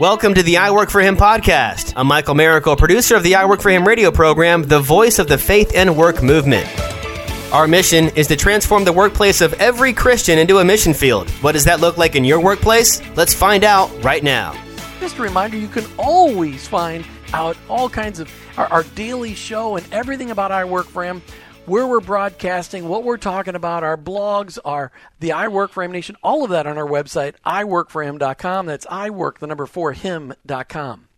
Welcome to the I Work for Him podcast. I'm Michael Miracle, producer of the I Work for Him radio program, the voice of the faith and work movement. Our mission is to transform the workplace of every Christian into a mission field. What does that look like in your workplace? Let's find out right now. Just a reminder you can always find out all kinds of our, our daily show and everything about I Work for Him where we're broadcasting, what we're talking about, our blogs, our the I Work for Him Nation, all of that on our website, iworkforhim.com. That's iwork, the number four, him.com.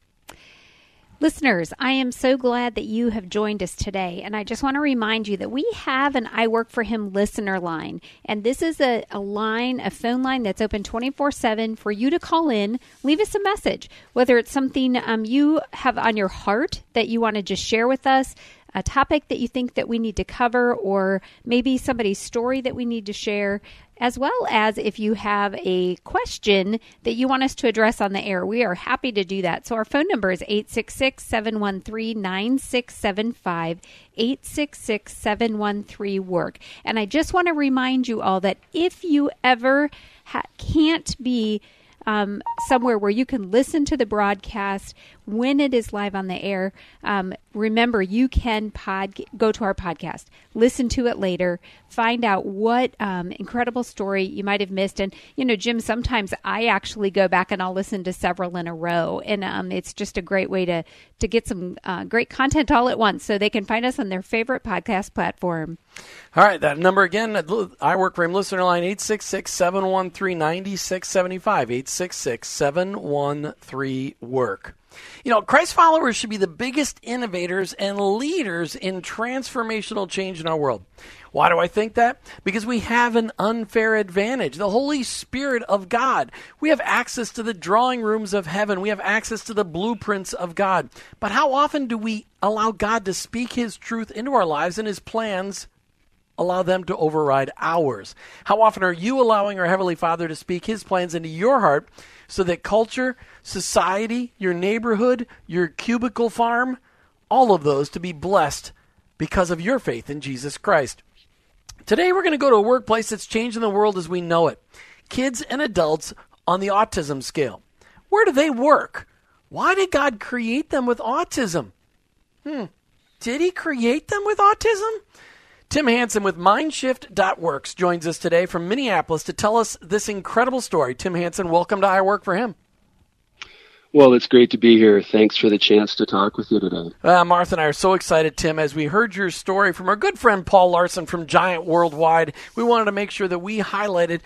Listeners, I am so glad that you have joined us today. And I just want to remind you that we have an I Work for Him listener line. And this is a, a line, a phone line that's open 24 7 for you to call in, leave us a message, whether it's something um, you have on your heart that you want to just share with us, a topic that you think that we need to cover or maybe somebody's story that we need to share as well as if you have a question that you want us to address on the air. We are happy to do that. So our phone number is 866-713-9675, 866-713-WORK. And I just want to remind you all that if you ever ha- can't be um, somewhere where you can listen to the broadcast when it is live on the air. Um, remember, you can pod go to our podcast, listen to it later, find out what um, incredible story you might have missed. And you know, Jim, sometimes I actually go back and I'll listen to several in a row, and um, it's just a great way to to get some uh, great content all at once, so they can find us on their favorite podcast platform. All right, that number again, I work for him listener line 866 713 9675. 866 713 work. You know, Christ followers should be the biggest innovators and leaders in transformational change in our world. Why do I think that? Because we have an unfair advantage. The Holy Spirit of God. We have access to the drawing rooms of heaven. We have access to the blueprints of God. But how often do we allow God to speak His truth into our lives and His plans allow them to override ours? How often are you allowing our Heavenly Father to speak His plans into your heart so that culture, society, your neighborhood, your cubicle farm, all of those to be blessed because of your faith in Jesus Christ? Today, we're going to go to a workplace that's changing the world as we know it kids and adults on the autism scale. Where do they work? Why did God create them with autism? Hmm. Did he create them with autism? Tim Hanson with Mindshift.works joins us today from Minneapolis to tell us this incredible story. Tim Hanson, welcome to I Work for Him. Well, it's great to be here. Thanks for the chance to talk with you today. Uh, Martha and I are so excited, Tim, as we heard your story from our good friend Paul Larson from Giant Worldwide. We wanted to make sure that we highlighted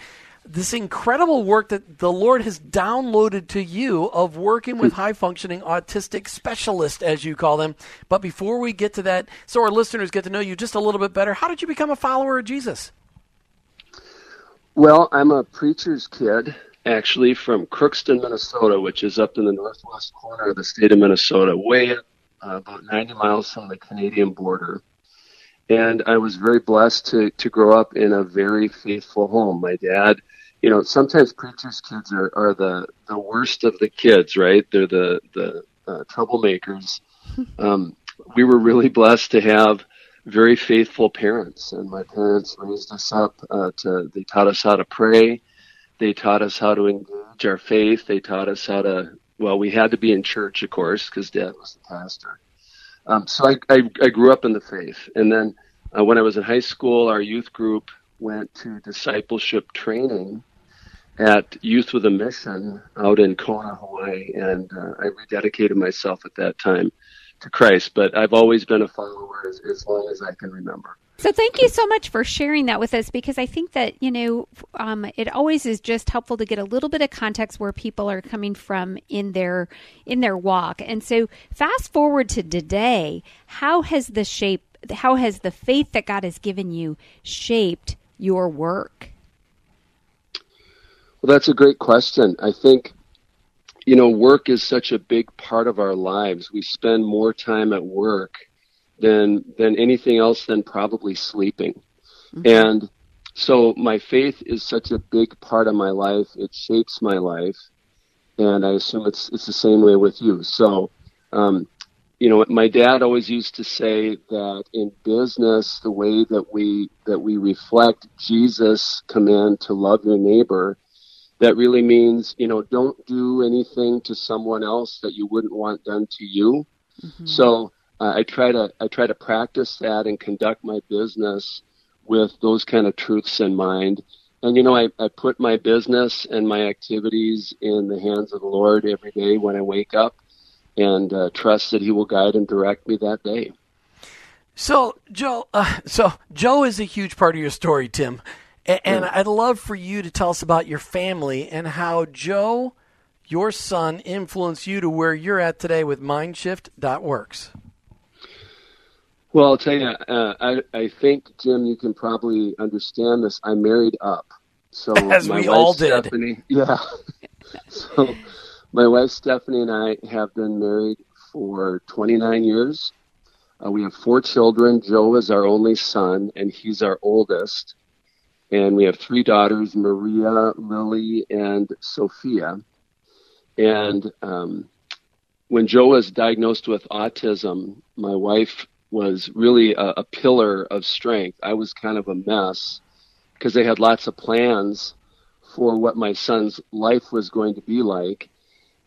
this incredible work that the Lord has downloaded to you of working with high functioning autistic specialists, as you call them. But before we get to that, so our listeners get to know you just a little bit better, how did you become a follower of Jesus? Well, I'm a preacher's kid, actually, from Crookston, Minnesota, which is up in the northwest corner of the state of Minnesota, way up, uh, about 90 miles from the Canadian border. And I was very blessed to, to grow up in a very faithful home. My dad you know, sometimes preachers' kids are, are the, the worst of the kids, right? They're the, the uh, troublemakers. Um, we were really blessed to have very faithful parents, and my parents raised us up uh, to, they taught us how to pray. They taught us how to engage our faith. They taught us how to, well, we had to be in church, of course, because dad was the pastor. Um, so I, I, I, grew up in the faith. And then uh, when I was in high school, our youth group went to discipleship training at Youth with a Mission out in Kona, Hawaii, and uh, I rededicated myself at that time to Christ. But I've always been a follower as, as, long as I can remember. So thank you so much for sharing that with us because I think that you know um, it always is just helpful to get a little bit of context where people are coming from in their in their walk. And so fast forward to today, how has the shape, how has the faith that God has given you shaped your work? Well, that's a great question. I think, you know, work is such a big part of our lives. We spend more time at work than than anything else than probably sleeping. Mm-hmm. And so my faith is such a big part of my life. It shapes my life, and I assume it's it's the same way with you. So, um, you know, my dad always used to say that in business, the way that we that we reflect Jesus' command to love your neighbor that really means, you know, don't do anything to someone else that you wouldn't want done to you. Mm-hmm. So uh, I try to I try to practice that and conduct my business with those kind of truths in mind. And you know, I, I put my business and my activities in the hands of the Lord every day when I wake up, and uh, trust that He will guide and direct me that day. So Joe, uh, so Joe is a huge part of your story, Tim, and, and I'd love for you to tell us about your family and how Joe, your son, influenced you to where you're at today with MindShift.works. Well, I'll tell you, uh, I, I think, Jim, you can probably understand this. I married up. So As my we wife, all did. Stephanie, yeah. so my wife Stephanie and I have been married for 29 years. Uh, we have four children. Joe is our only son, and he's our oldest. And we have three daughters Maria, Lily, and Sophia. And um, when Joe was diagnosed with autism, my wife was really a, a pillar of strength. I was kind of a mess because they had lots of plans for what my son's life was going to be like.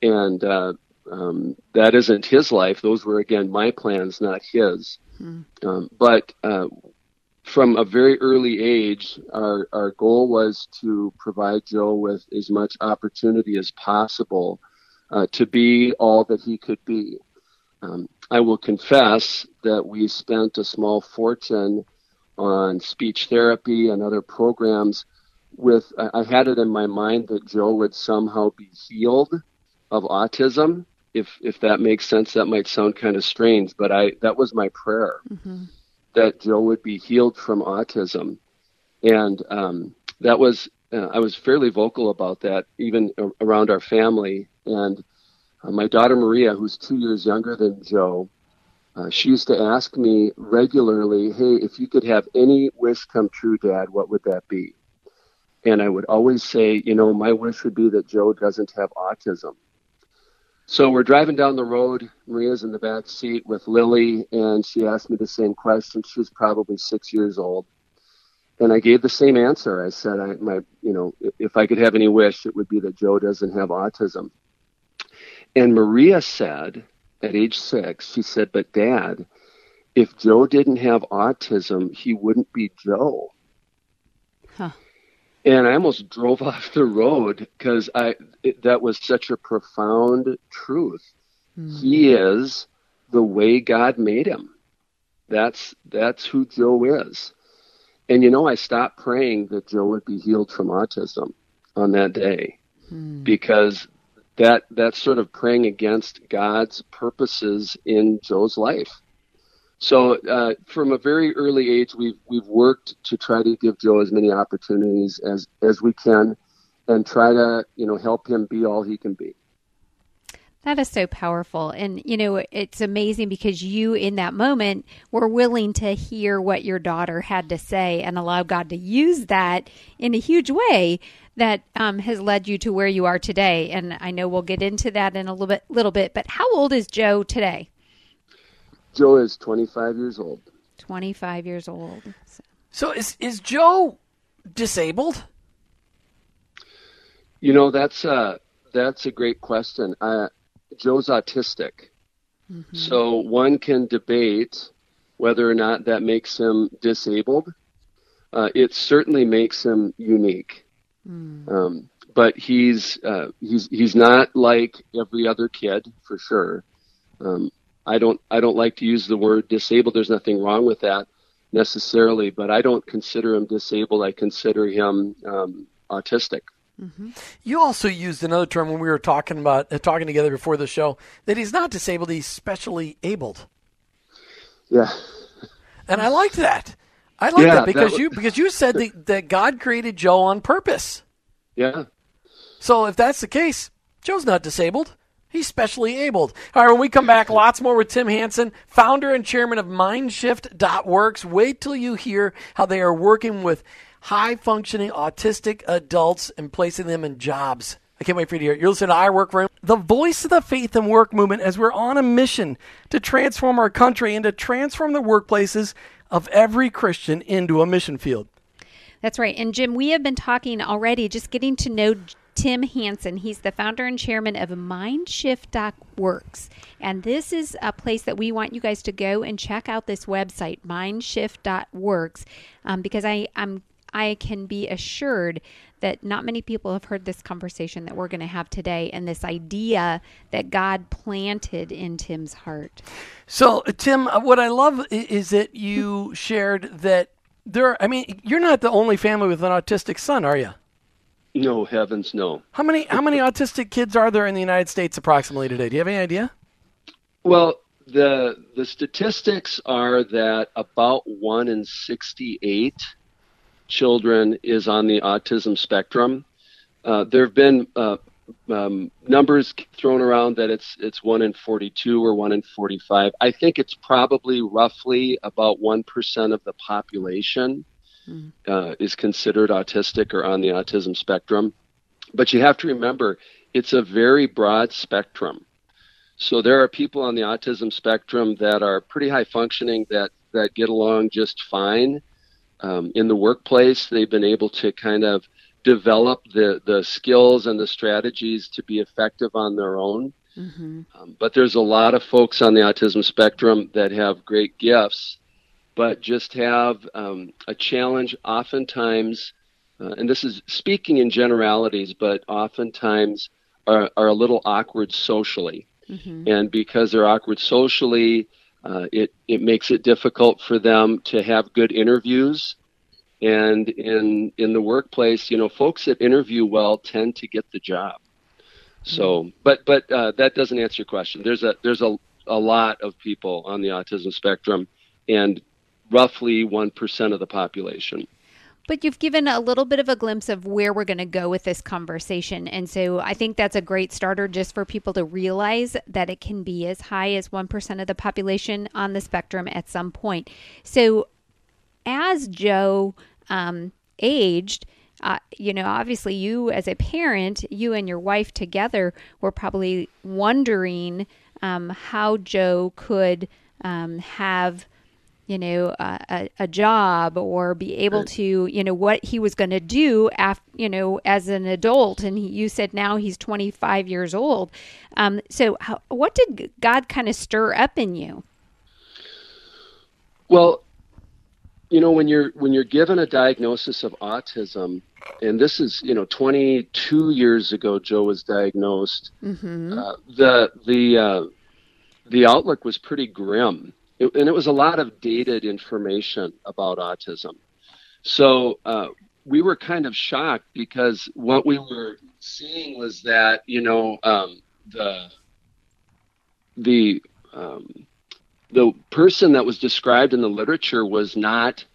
And uh, um, that isn't his life. Those were, again, my plans, not his. Hmm. Um, but uh, from a very early age, our, our goal was to provide Joe with as much opportunity as possible uh, to be all that he could be. Um, I will confess that we spent a small fortune on speech therapy and other programs with I had it in my mind that Joe would somehow be healed of autism if if that makes sense that might sound kind of strange but I that was my prayer mm-hmm. That Joe would be healed from autism and um, that was uh, I was fairly vocal about that even around our family and uh, my daughter Maria, who's two years younger than Joe, uh, she used to ask me regularly, Hey, if you could have any wish come true, Dad, what would that be? And I would always say, You know, my wish would be that Joe doesn't have autism. So we're driving down the road. Maria's in the back seat with Lily, and she asked me the same question. She was probably six years old. And I gave the same answer. I said, I, my, you know, if I could have any wish, it would be that Joe doesn't have autism. And Maria said, at age six, she said, But dad, if Joe didn't have autism, he wouldn't be Joe. Huh. And I almost drove off the road because I it, that was such a profound truth. Mm. He is the way God made him. That's that's who Joe is. And you know, I stopped praying that Joe would be healed from autism on that day mm. because that that's sort of praying against God's purposes in Joe's life. So uh, from a very early age, we've we've worked to try to give Joe as many opportunities as as we can, and try to you know help him be all he can be. That is so powerful. And, you know, it's amazing because you, in that moment, were willing to hear what your daughter had to say and allow God to use that in a huge way that um, has led you to where you are today. And I know we'll get into that in a little bit, little bit. But how old is Joe today? Joe is 25 years old. 25 years old. So, so is is Joe disabled? You know, that's a that's a great question. Uh, Joe's autistic, mm-hmm. so one can debate whether or not that makes him disabled. Uh, it certainly makes him unique. Mm. Um, but he's uh, he's he's not like every other kid for sure. Um, I don't I don't like to use the word disabled. There's nothing wrong with that necessarily, but I don't consider him disabled. I consider him um, autistic. Mm-hmm. You also used another term when we were talking about uh, talking together before the show that he's not disabled; he's specially abled. Yeah, and I liked that. I like yeah, that because that was... you because you said that, that God created Joe on purpose. Yeah. So if that's the case, Joe's not disabled. He's specially abled. All right, when we come back, lots more with Tim Hanson, founder and chairman of MindShift.works. Wait till you hear how they are working with high functioning autistic adults and placing them in jobs. I can't wait for you to hear it. You're listening to I Work For Him, the voice of the faith and work movement, as we're on a mission to transform our country and to transform the workplaces of every Christian into a mission field. That's right. And Jim, we have been talking already, just getting to know Tim Hanson. He's the founder and chairman of MindShift.works. And this is a place that we want you guys to go and check out this website, MindShift.works, um, because I, I'm I can be assured that not many people have heard this conversation that we're going to have today and this idea that God planted in Tim's heart. So, Tim, uh, what I love is that you shared that there, I mean, you're not the only family with an autistic son, are you? No, heavens, no. How many how many autistic kids are there in the United States approximately today? Do you have any idea? Well, the the statistics are that about one in sixty eight children is on the autism spectrum. Uh, there have been uh, um, numbers thrown around that it's it's one in 42 or one in 45. I think it's probably roughly about one percent of the population mm. uh, is considered autistic or on the autism spectrum. But you have to remember, it's a very broad spectrum. So there are people on the autism spectrum that are pretty high functioning that that get along just fine um, in the workplace. They've been able to kind of develop the, the skills and the strategies to be effective on their own. Mm-hmm. Um, but there's a lot of folks on the autism spectrum that have great gifts, but just have um, a challenge oftentimes, uh, and this is speaking in generalities, but oftentimes are, are a little awkward socially. Mm-hmm. And because they're awkward socially, uh, it it makes it difficult for them to have good interviews, and in in the workplace, you know, folks that interview well tend to get the job. So, but but uh, that doesn't answer your question. There's a there's a a lot of people on the autism spectrum, and roughly one percent of the population. But you've given a little bit of a glimpse of where we're going to go with this conversation. And so I think that's a great starter just for people to realize that it can be as high as 1% of the population on the spectrum at some point. So as Joe um, aged, uh, you know, obviously, you as a parent, you and your wife together were probably wondering um, how Joe could um, have you know a, a, job or be able to you know what he was going to do after you know as an adult. And he, you said now he's 25 years old. Um, so how, what did god kind of stir up in you? Well you know when you're when you're given a diagnosis of autism and this is you know 22 years ago joe was diagnosed mm-hmm. uh, the the uh, the outlook was pretty grim it, and it was a lot of dated information about autism. So uh, we were kind of shocked because what we were seeing was that you know um, the the um, the person that was described in the literature was not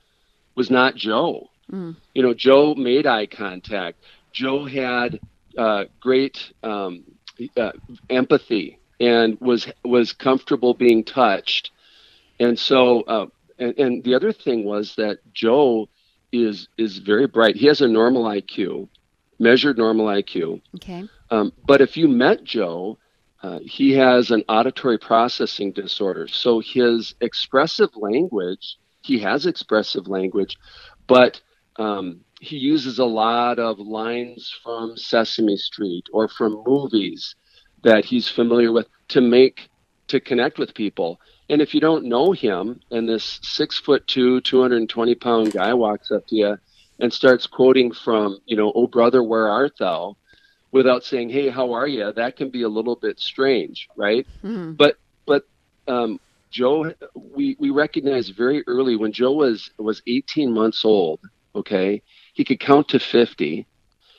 was not Joe. Mm. You know, Joe made eye contact. Joe had uh, great um, uh, empathy and was was comfortable being touched. And so, uh, and, and the other thing was that Joe is is very bright. He has a normal IQ, measured normal IQ. Okay. Um, but if you met Joe, uh, he has an auditory processing disorder. So his expressive language, he has expressive language, but um, he uses a lot of lines from Sesame Street or from movies that he's familiar with to make to connect with people. And if you don't know him, and this six foot two, 220 pound guy walks up to you and starts quoting from, you know, Oh brother, where art thou? without saying, Hey, how are you? That can be a little bit strange, right? Mm-hmm. But, but, um, Joe, we, we recognized very early when Joe was, was 18 months old, okay, he could count to 50.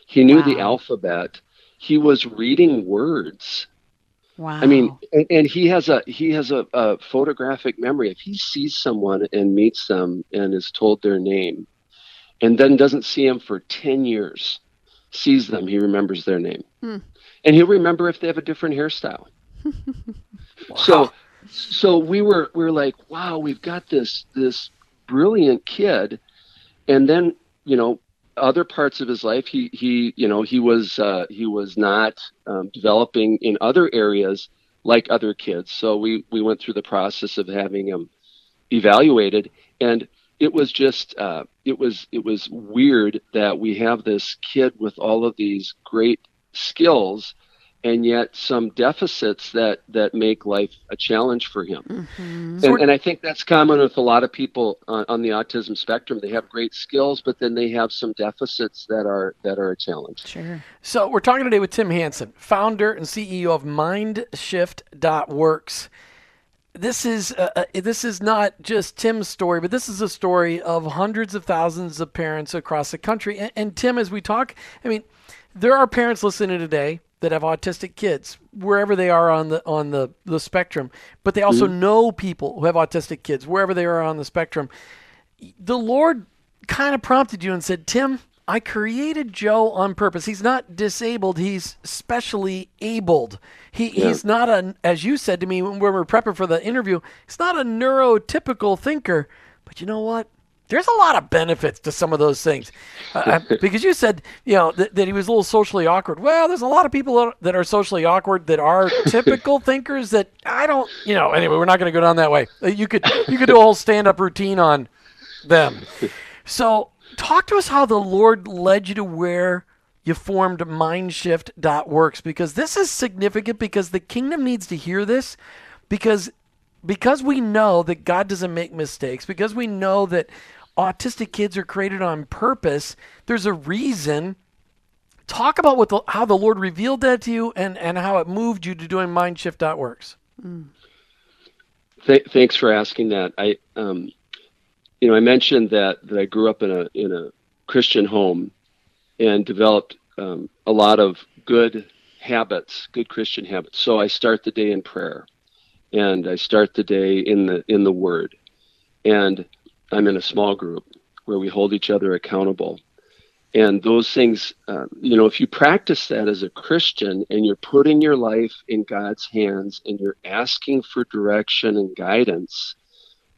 He knew wow. the alphabet. He was reading words Wow. I mean, and, and, he has a he has a, a, photographic memory. If he sees someone and meets them and is told their name, and then doesn't see them for ten years, sees them, he remembers their name, hmm. and he'll remember if they have a different hairstyle. wow. So, so we were we are like, wow, we've got this this brilliant kid, and then you know other parts of his life, he he you know he was uh, he was not um, developing in other areas like other kids. So we we went through the process of having him evaluated, and it was just uh, it was it was weird that we have this kid with all of these great skills and yet some deficits that that make life a challenge for him. Mm-hmm. And, and, I think that's common with a lot of people on, on, the autism spectrum. They have great skills, but then they have some deficits that are that are a challenge. Sure. So we're talking today with Tim Hanson, founder and CEO of MindShift.works. This is uh, uh, this is not just Tim's story, but this is a story of hundreds of thousands of parents across the country. and, and Tim, as we talk, I mean, there are parents listening today that have autistic kids wherever they are on the on the, the spectrum. But they also mm-hmm. know people who have autistic kids wherever they are on the spectrum. The lord kind of prompted you and said tim i created joe on purpose. He's not disabled he's specially abled. He, yeah. he's not a as you said to me when we were prepping for the interview he's not a neurotypical thinker. But you know what there's a lot of benefits to some of those things. Uh, because you said, you know, th- that he was a little socially awkward. Well, there's a lot of people that are socially awkward that are typical thinkers that I don't, you know, anyway, we're not going to go down that way. Uh, you could you could do a whole stand-up routine on them. So, talk to us how the Lord led you to where you formed mindshift.works because this is significant because the kingdom needs to hear this because because we know that God doesn't make mistakes, because we know that autistic kids are created on purpose. There's a reason. Talk about what the, how the Lord revealed that to you and, and how it moved you to doing MindShift.works. Mm. Th- thanks for asking that. I, um, you know, I mentioned that that I grew up in a in a Christian home and developed um, a lot of good habits, good Christian habits. So I start the day in prayer, and I start the day in the in the Word, and I'm in a small group where we hold each other accountable. And those things, uh, you know, if you practice that as a Christian and you're putting your life in God's hands and you're asking for direction and guidance,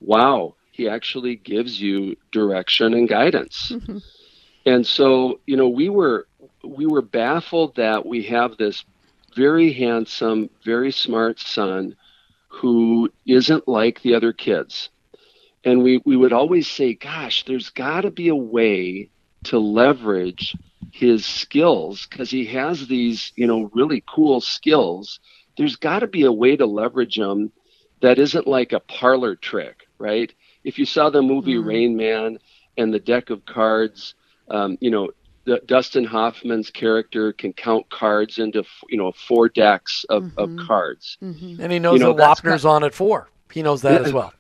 wow, He actually gives you direction and guidance. Mm-hmm. And so, you know, we were we were baffled that we have this very handsome, very smart son who isn't like the other kids and we, we would always say, gosh, there's got to be a way to leverage his skills because he has these, you know, really cool skills. There's got to be a way to leverage them that isn't like a parlor trick, right? If you saw the movie mm. Rain Man and the deck of cards, um, you know, the, Dustin Hoffman's character can count cards into, you know, four decks of, mm-hmm. of cards. Mm-hmm. And he knows you know, that Wapner's on at four. He knows that yeah, as well.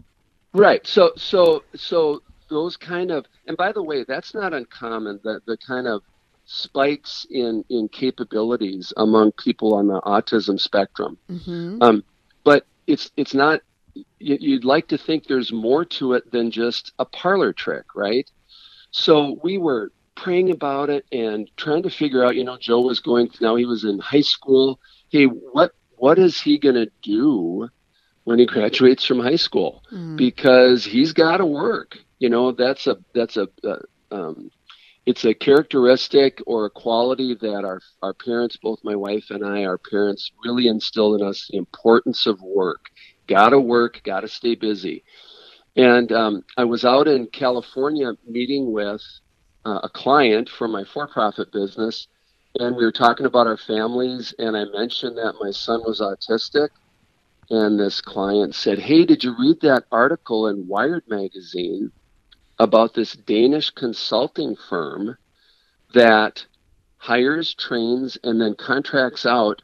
Right. So so so those kind of and by the way, that's not uncommon. The the kind of spikes in in capabilities among people on the autism spectrum. Mm-hmm. Um, but it's it's not. You'd like to think there's more to it than just a parlor trick, right? So we were praying about it and trying to figure out. You know, Joe was going now. He was in high school. Hey, what what is he going to do when he graduates from high school mm. because he's got to work. You know, that's a that's a uh, um, it's a characteristic or a quality that our our parents, both my wife and I, our parents really instilled in us the importance of work. Got to work, got to stay busy. And um, I was out in California meeting with uh, a client for my for-profit business, and we were talking about our families. And I mentioned that my son was autistic, and this client said, Hey, did you read that article in Wired magazine about this Danish consulting firm that hires, trains, and then contracts out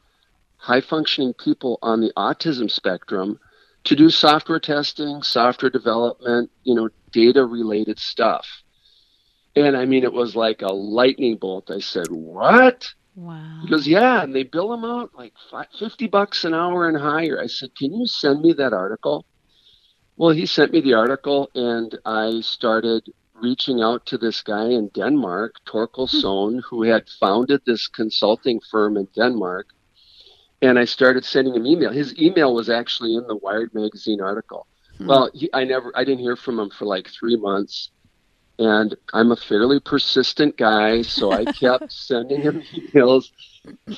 high functioning people on the autism spectrum to do software testing, software development, you know, data related stuff. And I mean, it was like a lightning bolt. I said, What? Wow. He goes, yeah, and they bill them out like 50 bucks an hour and higher. I said, can you send me that article? Well, he sent me the article, and I started reaching out to this guy in Denmark, Thorkil hmm. Sonne, who had founded this consulting firm in Denmark. And I started sending him email. His email was actually in the Wired magazine article. Hmm. Well, he, I never, I didn't hear from him for like three months and I'm a fairly persistent guy, so I kept sending him emails.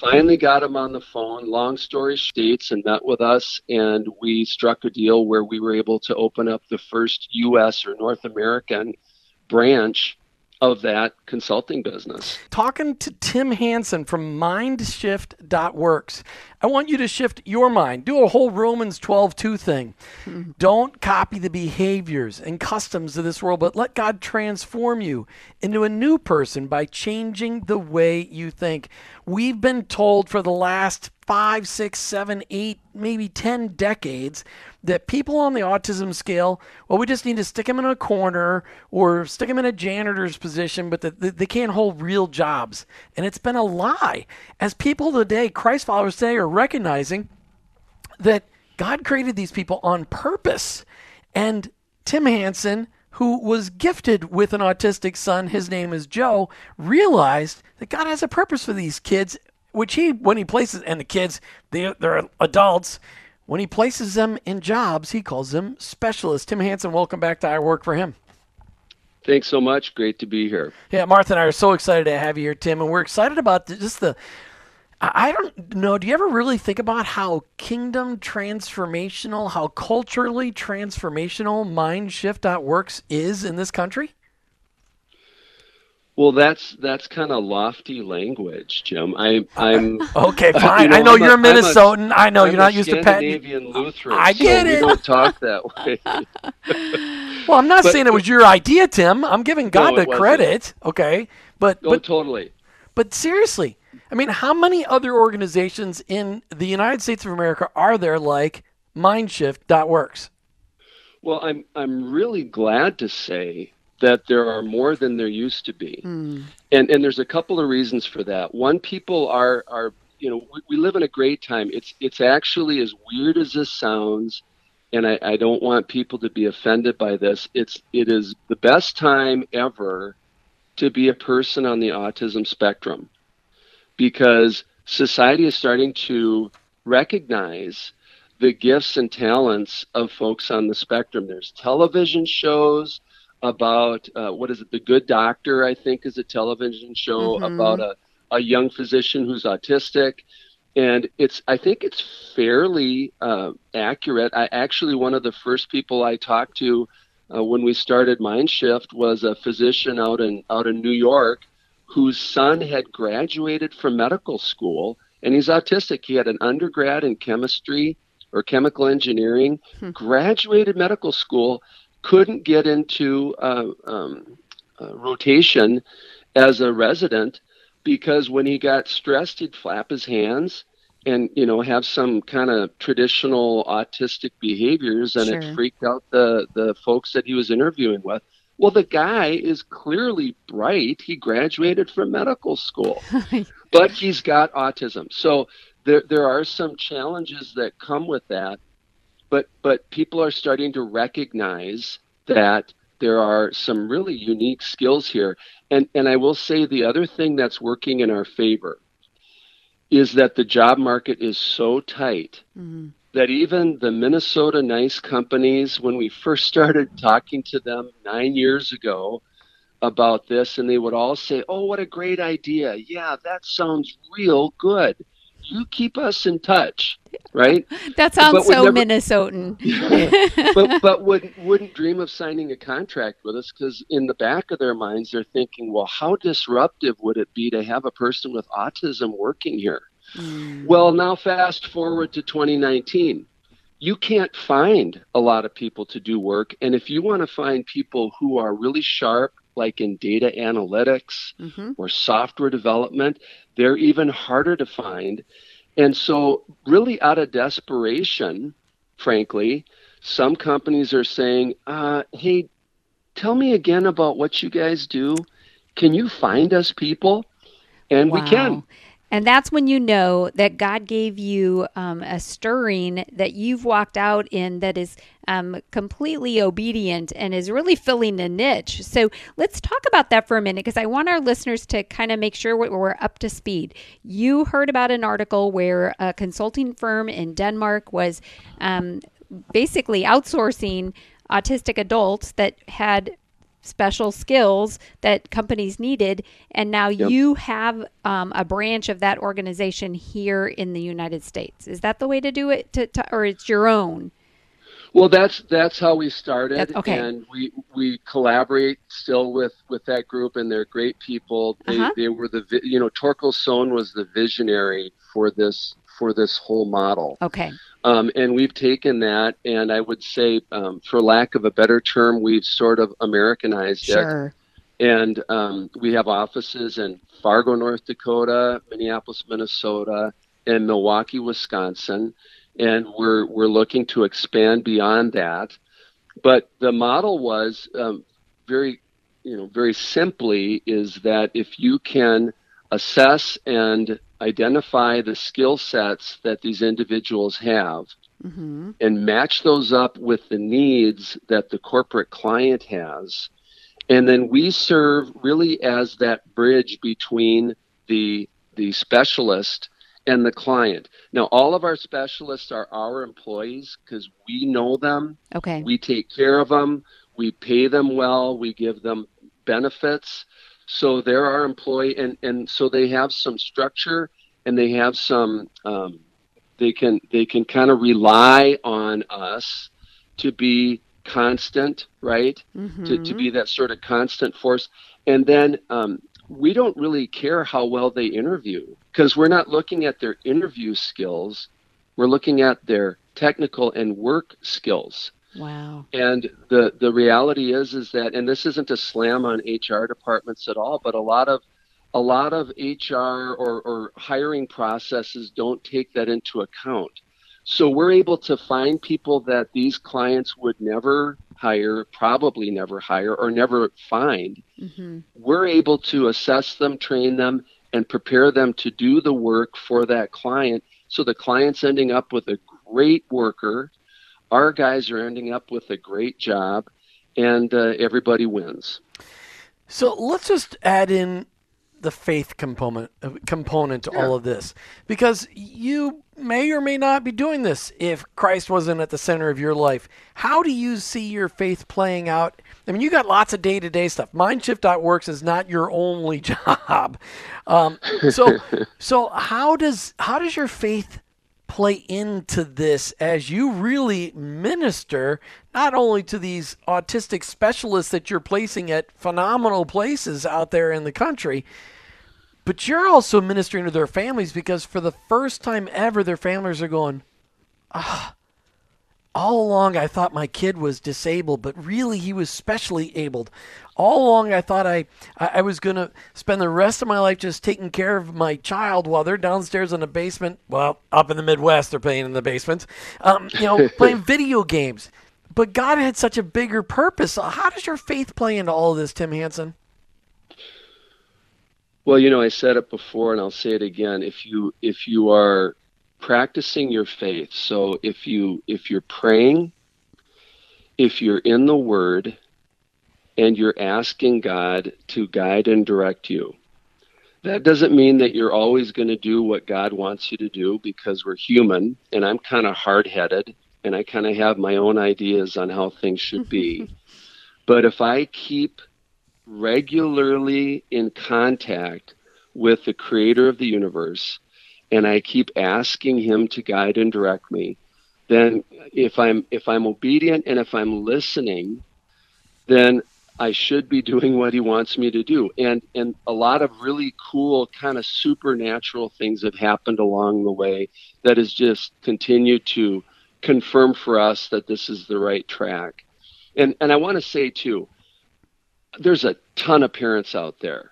Finally, got him on the phone. Long story short, and met with us, and we struck a deal where we were able to open up the first U.S. or North American branch of that consulting business. Talking to Tim Hanson from MindShift.works. I want you to shift your mind. Do a whole Romans 12 2 thing. Don't copy the behaviors and customs of this world, but let God transform you into a new person by changing the way you think. We've been told for the last five, six, seven, eight, maybe 10 decades that people on the autism scale, well, we just need to stick them in a corner or stick them in a janitor's position, but that they can't hold real jobs. And it's been a lie. As people today, Christ followers today, are recognizing that God created these people on purpose. And Tim Hanson, who was gifted with an autistic son, his name is Joe, realized that God has a purpose for these kids, which he, when he places, and the kids, they, they're adults, when he places them in jobs, he calls them specialists. Tim Hanson, welcome back to I Work for Him. Thanks so much. Great to be here. Yeah, Martha and I are so excited to have you here, Tim, and we're excited about just the I don't know. Do you ever really think about how kingdom transformational, how culturally transformational mind MindShift.works is in this country? Well, that's that's kind of lofty language, Jim. I, I'm okay. Fine. You know, I know I'm you're a, Minnesotan. I know I'm you're not used to Scandinavian Lutheran. I get so it. We don't talk that way. well, I'm not but, saying it was your idea, Tim. I'm giving God no, the credit. Okay, but oh, but totally. But seriously, I mean, how many other organizations in the United States of America are there like MindShift.works? Well, I'm I'm really glad to say that there are more than there used to be, mm. and and there's a couple of reasons for that. One, people are are you know we, we live in a great time. It's it's actually as weird as this sounds, and I, I don't want people to be offended by this. It's it is the best time ever to be a person on the autism spectrum because society is starting to recognize the gifts and talents of folks on the spectrum. There's television shows about uh, what is it? The Good Doctor, I think, is a television show mm-hmm. about a, a young physician who's autistic. And it's, I think it's fairly uh, accurate. I actually, one of the first people I talked to uh, when we started MindShift was a physician out in out in New York whose son had graduated from medical school and he's autistic. He had an undergrad in chemistry or chemical engineering, hmm. graduated medical school, couldn't get into uh, um, uh, rotation as a resident because when he got stressed, he'd flap his hands and you know have some kind of traditional autistic behaviors, and sure. it freaked out the the folks that he was interviewing with. Well, the guy is clearly bright. He graduated from medical school, but he's got autism. So there, there are some challenges that come with that. But, but people are starting to recognize that there are some really unique skills here. And, and I will say the other thing that's working in our favor is that the job market is so tight mm-hmm that even the Minnesota nice companies, when we first started talking to them nine years ago about this, and they would all say, Oh, what a great idea. Yeah, that sounds real good. You keep us in touch, right? that sounds so never, Minnesotan. but but would, wouldn't dream of signing a contract with us because in the back of their minds, they're thinking, Well, how disruptive would it be to have a person with autism working here? Mm. Well, now fast forward to 2019. You can't find a lot of people to do work. And if you want to find people who are really sharp, like in data analytics mm-hmm. or software development, they're even harder to find. And so, really, out of desperation, frankly, some companies are saying, uh, hey, tell me again about what you guys do. Can you find us people? And wow. we can. And that's when you know that God gave you um, a stirring that you've walked out in that is um, completely obedient and is really filling a niche. So let's talk about that for a minute because I want our listeners to kind of make sure we're up to speed. You heard about an article where a consulting firm in Denmark was um, basically outsourcing autistic adults that had special skills that companies needed. And now yep. you have um, a branch of that organization here in the United States. Is that the way to do it, to, to, or it's your own? Well, that's that's how we started, That's- okay. and we we collaborate still with with that group, and they're great people. They Uh-huh. they were the you know Thorkil Sonne was the visionary for this for this whole model, Okay. Um, and we've taken that, and I would say, um, for lack of a better term, we've sort of Americanized it. Sure. and um, we have offices in Fargo, North Dakota, Minneapolis, Minnesota, and Milwaukee, Wisconsin, and we're we're looking to expand beyond that. But the model was um, very, you know, very simply is that if you can assess and identify the skill sets that these individuals have Mm-hmm. and match those up with the needs that the corporate client has. And then we serve really as that bridge between the the specialist and the client. Now, all of our specialists are our employees because we know them, Okay. we take care of them, we pay them well, we give them benefits. So they're our employee, and, and so they have some structure and they have some um, they can they can kind of rely on us to be constant, right? Mm-hmm. To, to be that sort of constant force. And then um, we don't really care how well they interview because we're not looking at their interview skills. We're looking at their technical and work skills. Wow. And the the reality is is that and this isn't a slam on HR departments at all, but a lot of a lot of HR or, or hiring processes don't take that into account. So we're able to find people that these clients would never hire, probably never hire, or never find. Mm-hmm. We're able to assess them, train them, and prepare them to do the work for that client. So the client's ending up with a great worker. Our guys are ending up with a great job, and uh, everybody wins. So let's just add in the faith component component to all of this because you may or may not be doing this if Christ wasn't at the center of your life. How do you see your faith playing out? I mean, you got lots of day-to-day stuff. Mindshift.works is not your only job. Um, so so how does how does your faith play into this as you really minister not only to these autistic specialists that you're placing at phenomenal places out there in the country, but you're also ministering to their families because for the first time ever, their families are going, ah, all along I thought my kid was disabled, but really he was specially abled. All along I thought I, I, was going to spend the rest of my life just taking care of my child while they're downstairs in the basement. Well, up in the Midwest, they're playing in the basement, um, you know, playing video games. But God had such a bigger purpose. How does your faith play into all of this, Tim Hanson? Well, you know, I said it before and I'll say it again. If you if you are practicing your faith, so if you if you're praying, if you're in the word and you're asking God to guide and direct you. That doesn't mean that you're always going to do what God wants you to do because we're human and I'm kind of hard-headed and I kind of have my own ideas on how things should be. but if I keep regularly in contact with the creator of the universe and I keep asking him to guide and direct me, then if I'm if I'm obedient and if I'm listening, then I should be doing what he wants me to do. And and a lot of really cool kind of supernatural things have happened along the way that has just continued to confirm for us that this is the right track. And and I want to say too, there's a ton of parents out there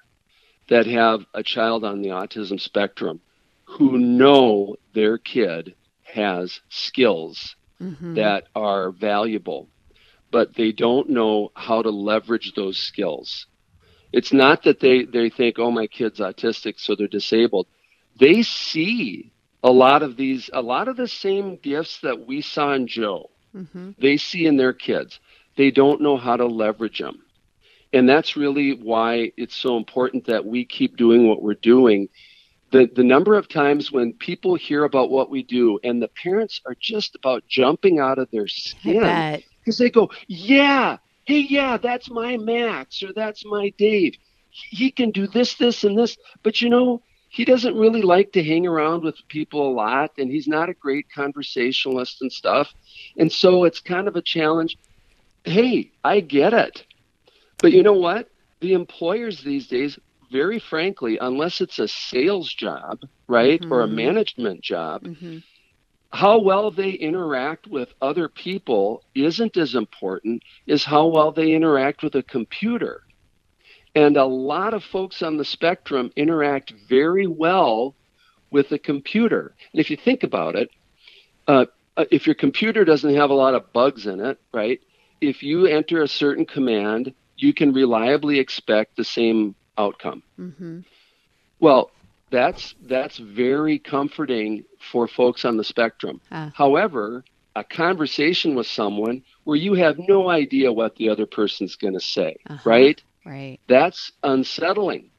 that have a child on the autism spectrum who know their kid has skills Mm-hmm. that are valuable, but they don't know how to leverage those skills. It's not that they, they think, oh, my kid's autistic, so they're disabled. They see a lot of these, a lot of the same gifts that we saw in Joe, Mm-hmm. they see in their kids. They don't know how to leverage them. And that's really why it's so important that we keep doing what we're doing the the number of times when people hear about what we do and the parents are just about jumping out of their skin because they go, yeah, hey, yeah, that's my Max or that's my Dave. He can do this, this, and this, but you know, he doesn't really like to hang around with people a lot and he's not a great conversationalist and stuff. And so it's kind of a challenge. Hey, I get it. But you know what? The employers these days, very frankly, unless it's a sales job, right, mm-hmm. or a mm-hmm. management job, mm-hmm. how well they interact with other people isn't as important as how well they interact with a computer. And a lot of folks on the spectrum interact very well with a computer. And if you think about it, uh, uh, if your computer doesn't have a lot of bugs in it, right? If you enter a certain command, you can reliably expect the same outcome. Mm-hmm. Well, that's that's very comforting for folks on the spectrum. Uh. However, a conversation with someone where you have no idea what the other person's going to say, uh-huh. right? Right. That's unsettling.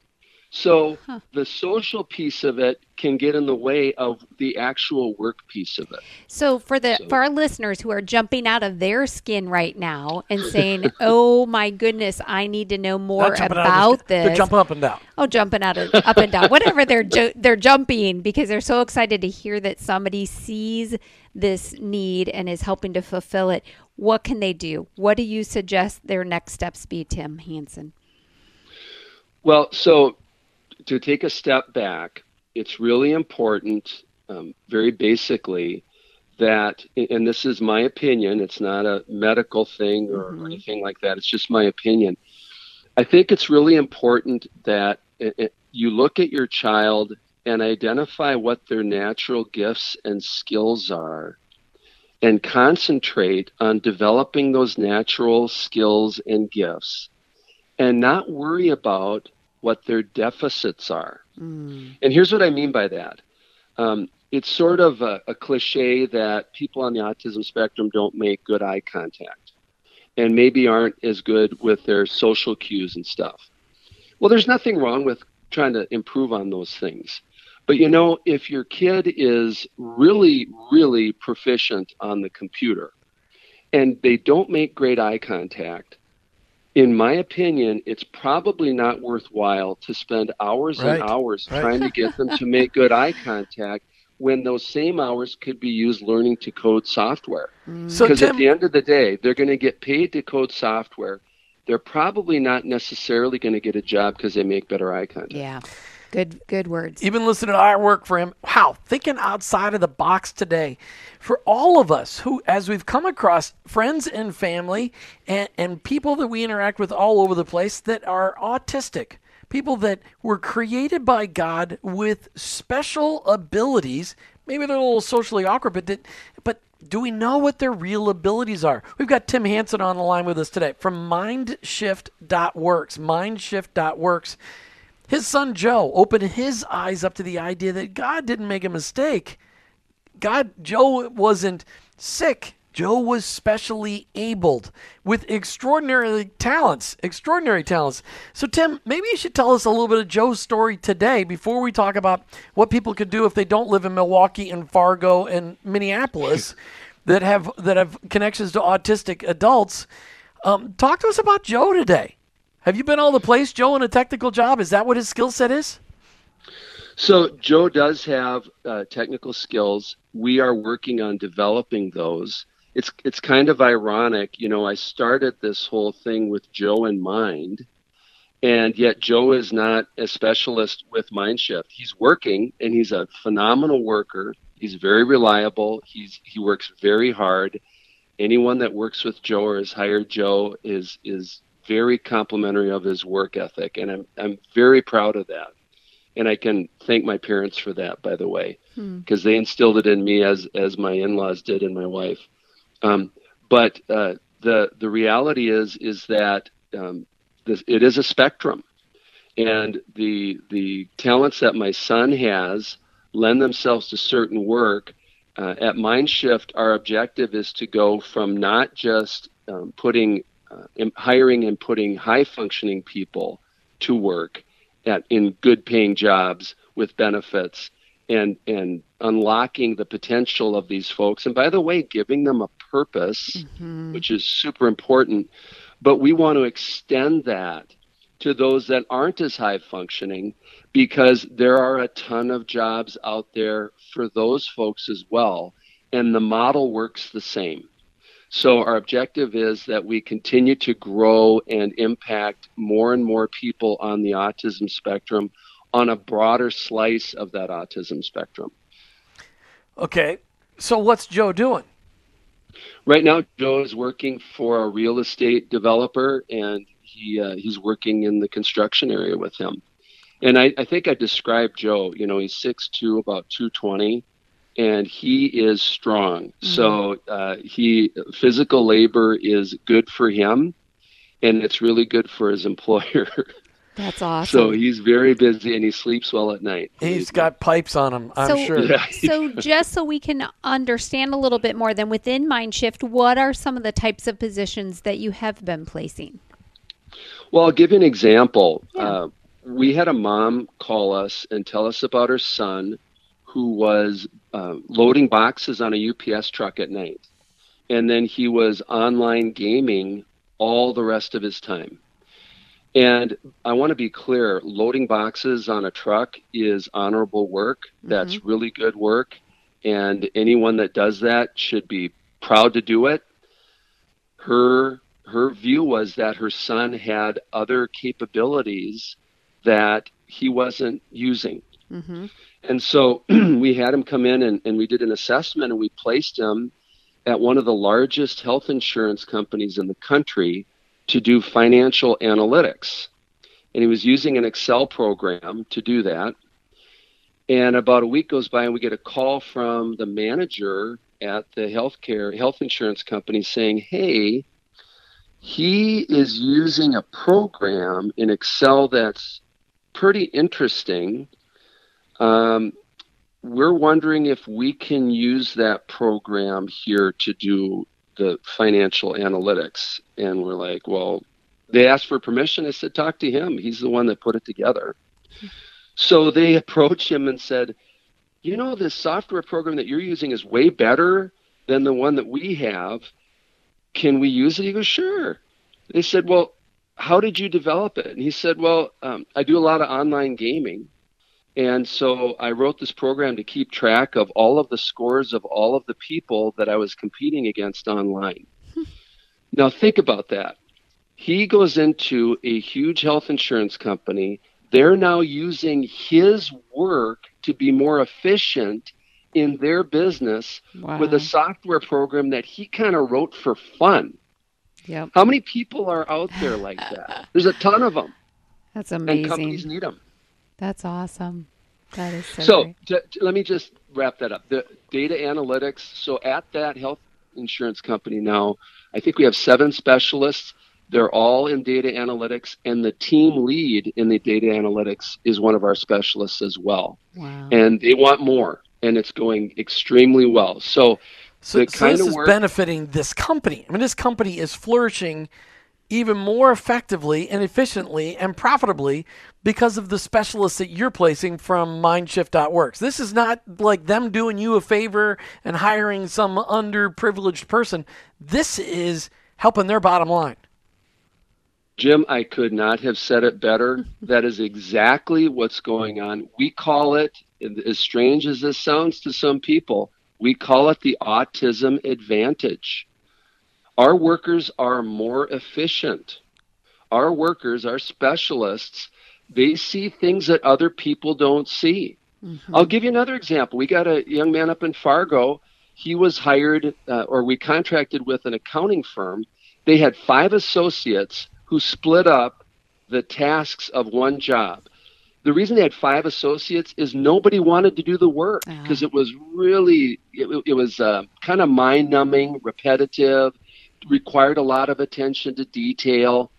So huh. the social piece of it can get in the way of the actual work piece of it. So for the so. for our listeners who are jumping out of their skin right now and saying, "Oh my goodness, I need to know more about this." They're jumping up and down. Oh, jumping out of up and down. Whatever they're ju- they're jumping because they're so excited to hear that somebody sees this need and is helping to fulfill it. What can they do? What do you suggest their next steps be, Tim Hanson? Well, so to take a step back, it's really important, um, very basically, that, and this is my opinion, it's not a medical thing or mm-hmm. anything like that, it's just my opinion. I think it's really important that it, it, you look at your child and identify what their natural gifts and skills are and concentrate on developing those natural skills and gifts and not worry about what their deficits are. Mm. And here's what I mean by that. Um, it's sort of a, a, cliche that people on the autism spectrum don't make good eye contact and maybe aren't as good with their social cues and stuff. Well, there's nothing wrong with trying to improve on those things. But you know, if your kid is really, really proficient on the computer and they don't make great eye contact, in my opinion, it's probably not worthwhile to spend hours right. and hours right. trying to get them to make good eye contact when those same hours could be used learning to code software. Mm. So because at the end of the day, they're going to get paid to code software. They're probably not necessarily going to get a job because they make better eye contact. Yeah. Good, good words. Even listening to our work for him. Wow, thinking outside of the box today. For all of us who, as we've come across friends and family and, and people that we interact with all over the place that are autistic, people that were created by God with special abilities. Maybe they're a little socially awkward, but did, but do we know what their real abilities are? We've got Tim Hanson on the line with us today from MindShift.works. MindShift.works. His son Joe opened his eyes up to the idea that God didn't make a mistake. God, Joe wasn't sick. Joe was specially abled with extraordinary talents, extraordinary talents. So, Tim, maybe you should tell us a little bit of Joe's story today before we talk about what people could do if they don't live in Milwaukee and Fargo and Minneapolis that have that have connections to autistic adults. Um, talk to us about Joe today. Have you been all the place, Joe, in a technical job? Is that what his skill set is? So Joe does have uh, technical skills. We are working on developing those. It's it's kind of ironic, you know. I started this whole thing with Joe in mind, and yet Joe is not a specialist with MindShift. He's working, and he's a phenomenal worker. He's very reliable. He's he works very hard. Anyone that works with Joe or has hired Joe is is very complimentary of his work ethic, and I'm I'm very proud of that. And I can thank my parents for that, by the way, because hmm. they instilled it in me as as my in-laws did in my wife. Um, but uh, the the reality is is that um, this, it is a spectrum, and the the talents that my son has lend themselves to certain work. Uh, at MindShift, our objective is to go from not just um, putting hiring and putting high functioning people to work at in good paying jobs with benefits and and unlocking the potential of these folks and by the way giving them a purpose mm-hmm. which is super important but we want to extend that to those that aren't as high functioning because there are a ton of jobs out there for those folks as well. And the model works the same. So our objective is that we continue to grow and impact more and more people on the autism spectrum on a broader slice of that autism spectrum. Okay. So what's Joe doing? Right now, Joe is working for a real estate developer, and he uh, he's working in the construction area with him. And I, I think I described Joe. You know, he's six two, about two twenty, and he is strong. Mm-hmm. So uh, he physical labor is good for him, and it's really good for his employer. That's awesome. So he's very busy and he sleeps well at night. He's got pipes on him, I'm so, sure. Yeah. so just so we can understand a little bit more, then within MindShift, what are some of the types of positions that you have been placing? Well, I'll give you an example. Yeah. Uh, we had a mom call us and tell us about her son who was uh, loading boxes on a UPS truck at night. And then he was online gaming all the rest of his time. And I want to be clear loading boxes on a truck is honorable work. That's Mm-hmm. really good work. And anyone that does that should be proud to do it. Her her view was that her son had other capabilities that he wasn't using. Mm-hmm. And so we had him come in and, and we did an assessment and we placed him at one of the largest health insurance companies in the country to do financial analytics. And he was using an Excel program to do that. And about a week goes by and we get a call from the manager at the healthcare health insurance company saying, Hey, he is using a program in Excel that's pretty interesting. Um, we're wondering if we can use that program here to do the financial analytics. And we're like, well, they asked for permission. I said, talk to him. He's the one that put it together. So they approached him and said, you know, this software program that you're using is way better than the one that we have. Can we use it? He goes, sure. They said, well, how did you develop it? And he said, well, um, I do a lot of online gaming. And so I wrote this program to keep track of all of the scores of all of the people that I was competing against online. now, think about that. He goes into a huge health insurance company. They're now using his work to be more efficient in their business Wow. with a software program that he kind of wrote for fun. Yep. How many people are out there like that? There's a ton of them, That's amazing. and companies need them. That's awesome. That is so, So great. to, to- let me just wrap that up. The data analytics. So at that health insurance company now, I think we have seven specialists. They're all in data analytics, and the team lead in the data analytics is one of our specialists as well. Wow. And they want more, and it's going extremely well. So So, the so kind this of is work- benefiting this company. I mean, this company is flourishing even more effectively and efficiently and profitably because of the specialists that you're placing from MindShift.works. This is not like them doing you a favor and hiring some underprivileged person. This is helping their bottom line. Jim, I could not have said it better. That is exactly what's going on. We call it, as strange as this sounds to some people, we call it the autism advantage. Our workers are more efficient. Our workers, our specialists, they see things that other people don't see. I'll give you another example. We got a young man up in Fargo. He was hired, uh, or we contracted with an accounting firm. They had five associates who split up the tasks of one job. The reason they had five associates is nobody wanted to do the work because it was really, it, it was uh, kind of mind numbing, repetitive, required a lot of attention to detail.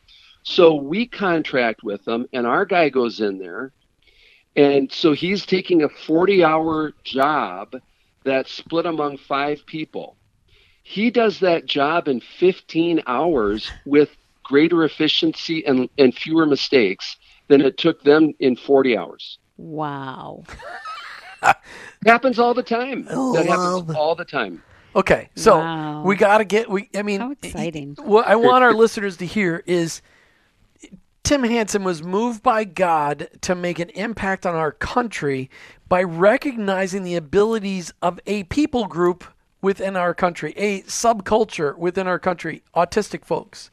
So we contract with them, and our guy goes in there. And so he's taking a 40 hour job that's split among five people. He does that job in 15 hours with greater efficiency and, and fewer mistakes than it took them in 40 hours. wow. It happens all the time. I that love- happens all the time. Okay, so Wow. we got to get. We, I mean, How exciting. What I want our listeners to hear is Tim Hanson was moved by God to make an impact on our country by recognizing the abilities of a people group within our country, a subculture within our country, autistic folks.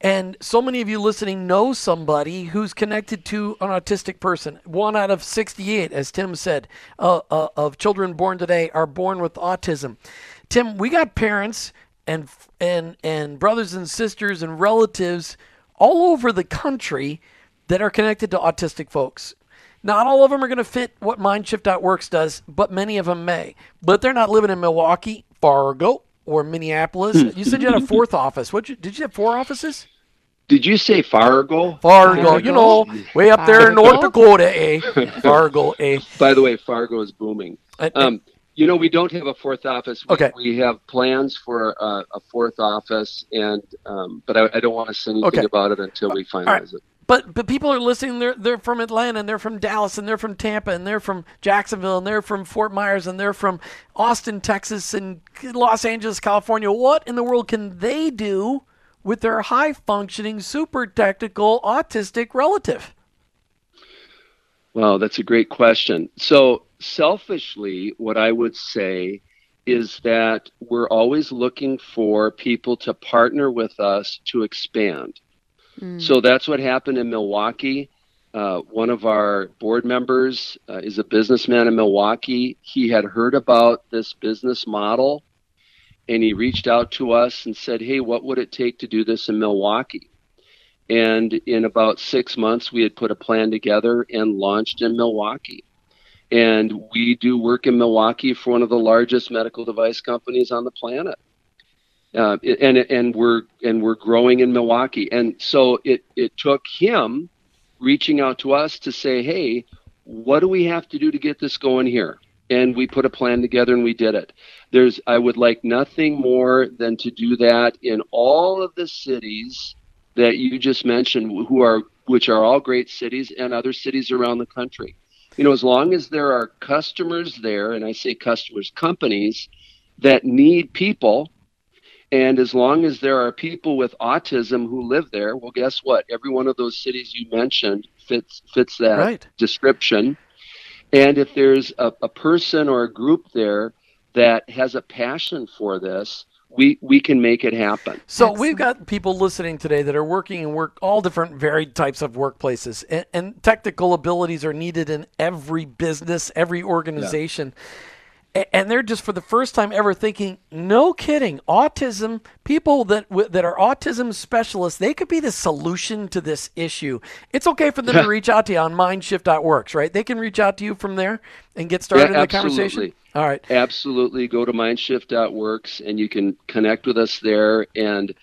And so many of you listening know somebody who's connected to an autistic person. One out of 68, as Tim said, uh, uh, of children born today are born with autism. Tim, we got parents and and and brothers and sisters and relatives all over the country that are connected to autistic folks. Not all of them are going to fit what MindShift.works does, but many of them may. But they're not living in Milwaukee, Fargo, or Minneapolis. you said you had a fourth office. What did you have four offices? Did you say Fargo? Fargo, Fargo. you know, way up there in North Dakota, eh? Fargo, eh? By the way, Fargo is booming. Uh, um, you know, we don't have a fourth office. We, okay. We have plans for a, a fourth office, and um, but I, I, don't want to say anything okay. about it until we finalize right. it. But but people are listening. They're they're from Atlanta, and they're from Dallas, and they're from Tampa, and they're from Jacksonville, and they're from Fort Myers, and they're from Austin, Texas, and Los Angeles, California. What in the world can they do with their high functioning, super technical, autistic relative? Well, that's a great question. So selfishly, what I would say is that we're always looking for people to partner with us to expand. Mm. So that's what happened in Milwaukee. Uh, one of our board members uh, is a businessman in Milwaukee. He had heard about this business model and he reached out to us and said, Hey, what would it take to do this in Milwaukee? And in about six months, we had put a plan together and launched in Milwaukee. And we do work in Milwaukee for one of the largest medical device companies on the planet. Uh, and and we're and we're growing in Milwaukee. And so it it took him reaching out to us to say, hey, what do we have to do to get this going here? And we put a plan together and we did it. There's I would like nothing more than to do that in all of the cities that you just mentioned, who are which are all great cities and other cities around the country. You know, as long as there are customers there, and I say customers, companies that need people, and as long as there are people with autism who live there, well, guess what? Every one of those cities you mentioned fits fits that right. description. And if there's a, a person or a group there that has a passion for this, we we can make it happen. So Excellent. we've got people listening today that are working in work all different varied types of workplaces, and, and technical abilities are needed in every business, every organization. Yeah and they're just for the first time ever thinking, no kidding, autism. People that that are autism specialists, they could be the solution to this issue. It's okay for them to reach out to you on MindShift.works, right? They can reach out to you from there and get started yeah, in the conversation. All right, absolutely. Go to MindShift.works and you can connect with us there. And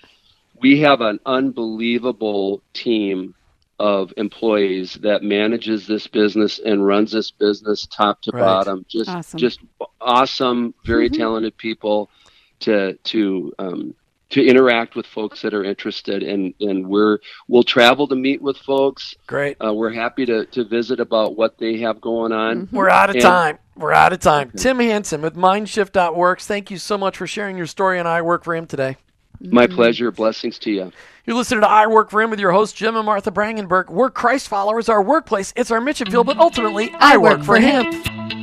we have an unbelievable team of employees that manages this business and runs this business top to right. bottom. Just awesome. just awesome, very mm-hmm. talented people to to um, to interact with folks that are interested and and we're we'll travel to meet with folks great uh, we're happy to to visit about what they have going on mm-hmm. we're out of and, time we're out of time okay. tim hanson with mindshift.works thank you so much for sharing your story and i work for him today my mm-hmm. pleasure blessings to you you're listening to I Work for Him with your host, Jim and Martha Brangenberg. We're Christ followers, our workplace, it's our mission field, but ultimately, I, I work, work, for him. him.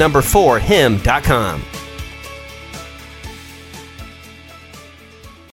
number 4 him.com.